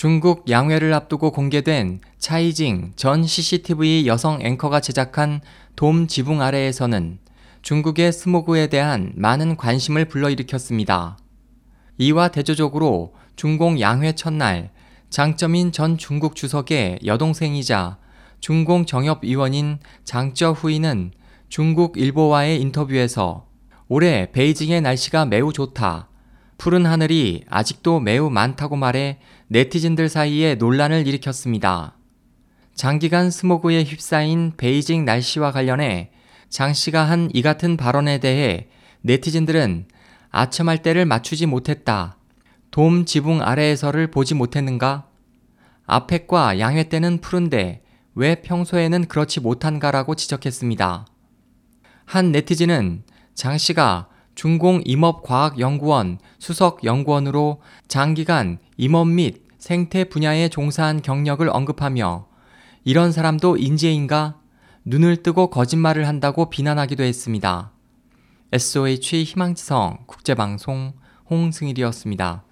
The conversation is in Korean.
중국 양회를 앞두고 공개된 차이징 전 CCTV 여성 앵커가 제작한 돔 지붕 아래에서는 중국의 스모그에 대한 많은 관심을 불러일으켰습니다. 이와 대조적으로 중공 양회 첫날 장점인 전 중국 주석의 여동생이자 중공 정협위원인 장쩌 후이는 중국 일보와의 인터뷰에서 올해 베이징의 날씨가 매우 좋다. 푸른 하늘이 아직도 매우 많다고 말해 네티즌들 사이에 논란을 일으켰습니다. 장기간 스모그에 휩싸인 베이징 날씨와 관련해 장 씨가 한 이 같은 발언에 대해 네티즌들은 아첨할 때를 맞추지 못했다. 돔 지붕 아래에서를 보지 못했는가? 앞에과 양회 때는 푸른데 왜 평소에는 그렇지 못한가라고 지적했습니다. 한 네티즌은 장 씨가 중공 임업과학연구원 수석 연구원으로 장기간 임업 및 생태 분야에 종사한 경력을 언급하며 이런 사람도 인재인가? 눈을 뜨고 거짓말을 한다고 비난하기도 했습니다. SOH 희망지성 국제방송 홍승일이었습니다.